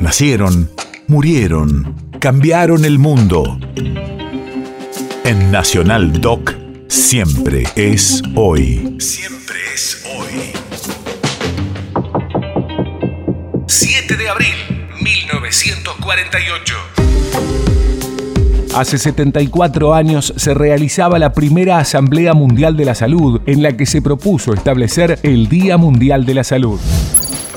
Nacieron, murieron, cambiaron el mundo. En Nacional Doc, siempre es hoy. Siempre es hoy. 7 de abril, 1948. Hace 74 años se realizaba la primera Asamblea Mundial de la Salud en la que se propuso establecer el Día Mundial de la Salud.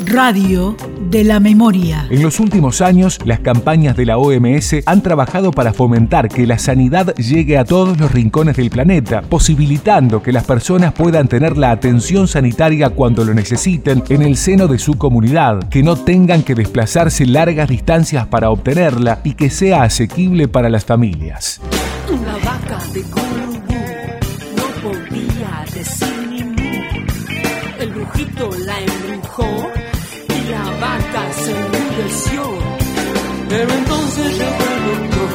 Radio de la Memoria. En los últimos años, las campañas de la OMS han trabajado para fomentar que la sanidad llegue a todos los rincones del planeta, posibilitando que las personas puedan tener la atención sanitaria cuando lo necesiten en el seno de su comunidad, que no tengan que desplazarse largas distancias para obtenerla y que sea asequible para las familias. La vaca de Curubú no podía decir ni mu. El brujito la embrujó y la vaca se enmudeció. Pero entonces llegó el doctor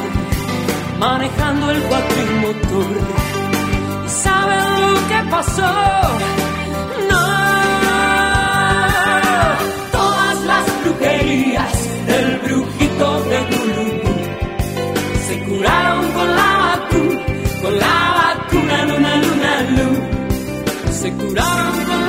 manejando el cuatrimotor. ¿Y saben lo que pasó? No, todas las brujerías del brujito de Curubú se curaron con la vacuna, con la vacuna, luna, luna, luna. Se curaron con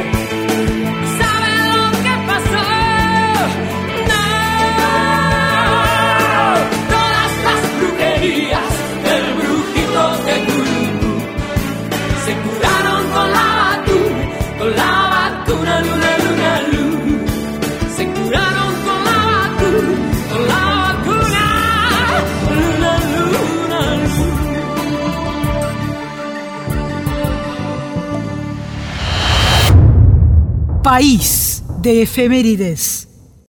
País de efemérides.